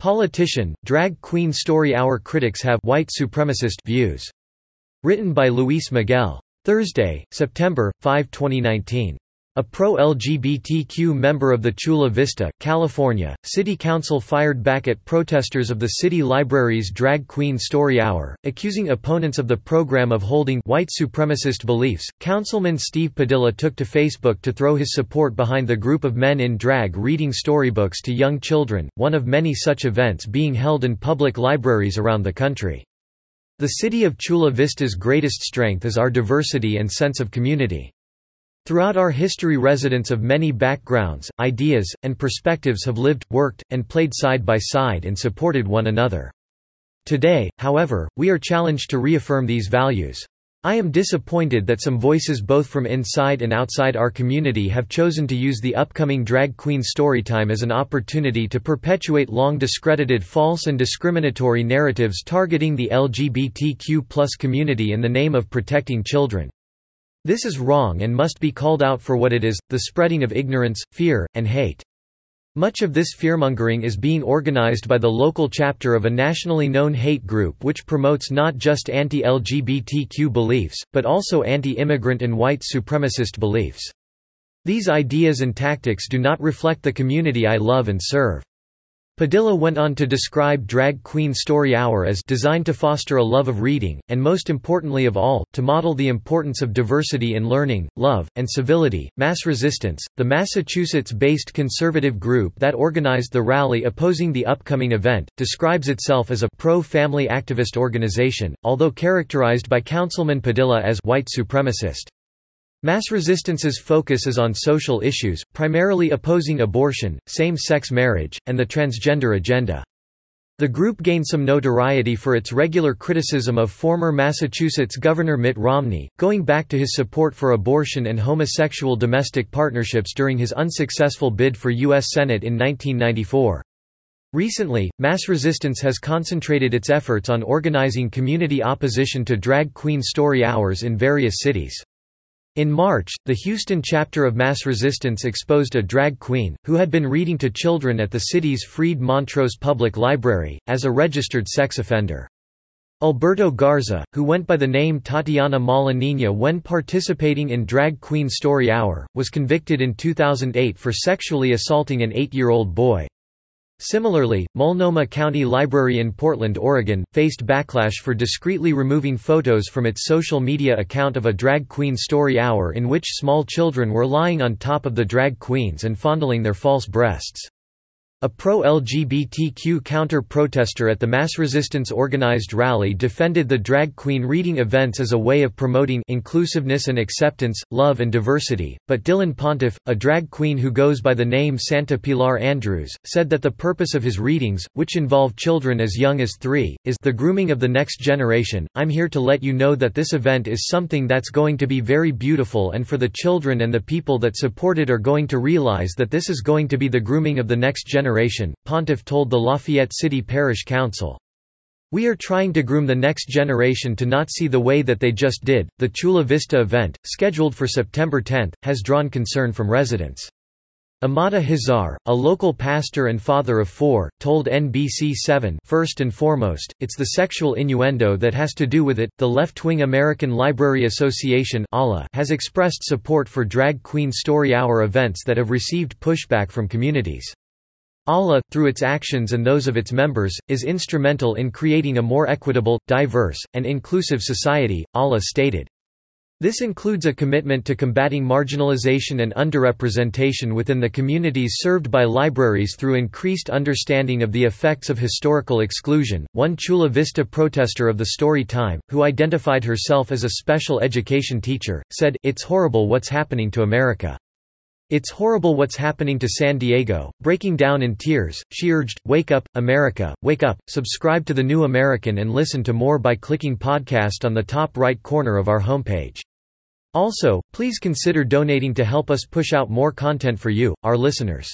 Politician, drag queen story Hour critics have white supremacist views. Written by Luis Miguel. Thursday, September 5, 2019. A pro-LGBTQ member of the Chula Vista, California, City Council fired back at protesters of the city library's Drag Queen Story Hour, accusing opponents of the program of holding white supremacist beliefs. Councilman Steve Padilla took to Facebook to throw his support behind the group of men in drag reading storybooks to young children, one of many such events being held in public libraries around the country. The city of Chula Vista's greatest strength is our diversity and sense of community. Throughout our history residents of many backgrounds, ideas, and perspectives have lived, worked, and played side by side and supported one another. Today, however, we are challenged to reaffirm these values. I am disappointed that some voices both from inside and outside our community have chosen to use the upcoming Drag Queen Storytime as an opportunity to perpetuate long discredited false and discriminatory narratives targeting the LGBTQ community in the name of protecting children. This is wrong and must be called out for what it is, the spreading of ignorance, fear, and hate. Much of this fearmongering is being organized by the local chapter of a nationally known hate group which promotes not just anti-LGBTQ beliefs, but also anti-immigrant and white supremacist beliefs. These ideas and tactics do not reflect the community I love and serve. Padilla went on to describe Drag Queen Story Hour as designed to foster a love of reading, and most importantly of all, to model the importance of diversity in learning, love, and civility. Mass Resistance, the Massachusetts based conservative group that organized the rally opposing the upcoming event, describes itself as a pro family activist organization, although characterized by Councilman Padilla as white supremacist. Mass Resistance's focus is on social issues, primarily opposing abortion, same-sex marriage, and the transgender agenda. The group gained some notoriety for its regular criticism of former Massachusetts Governor Mitt Romney, going back to his support for abortion and homosexual domestic partnerships during his unsuccessful bid for U.S. Senate in 1994. Recently, Mass Resistance has concentrated its efforts on organizing community opposition to drag queen story hours in various cities. In March, the Houston chapter of Mass Resistance exposed a drag queen, who had been reading to children at the city's Freed Montrose Public Library, as a registered sex offender. Alberto Garza, who went by the name Tatiana Malanina when participating in Drag Queen Story Hour, was convicted in 2008 for sexually assaulting an eight-year-old boy. Similarly, Multnomah County Library in Portland, Oregon, faced backlash for discreetly removing photos from its social media account of a drag queen story hour in which small children were lying on top of the drag queens and fondling their false breasts. A pro-LGBTQ counter-protester at the mass resistance organized rally defended the drag queen reading events as a way of promoting inclusiveness and acceptance, love and diversity, but Dylan Pontiff, a drag queen who goes by the name Santa Pilar Andrews, said that the purpose of his readings, which involve children as young as three, is the grooming of the next generation. I'm here to let you know that this event is something that's going to be very beautiful and for the children and the people that support it are going to realize that this is going to be the grooming of the next generation generation, Pontiff told the Lafayette City Parish Council. We are trying to groom the next generation to not see the way that they just did. The Chula Vista event, scheduled for September 10, has drawn concern from residents. Amada Hazar, a local pastor and father of four, told NBC7 First and foremost, it's the sexual innuendo that has to do with it. The left-wing American Library Association has expressed support for drag queen story hour events that have received pushback from communities. ALA, through its actions and those of its members, is instrumental in creating a more equitable, diverse, and inclusive society, ALA stated. This includes a commitment to combating marginalization and underrepresentation within the communities served by libraries through increased understanding of the effects of historical exclusion. One Chula Vista protester of the story time, who identified herself as a special education teacher, said, It's horrible what's happening to America. It's horrible what's happening to San Diego. Breaking down in tears, she urged, Wake up, America, wake up, subscribe to The New American and listen to more by clicking podcast on the top right corner of our homepage. Also, please consider donating to help us push out more content for you, our listeners.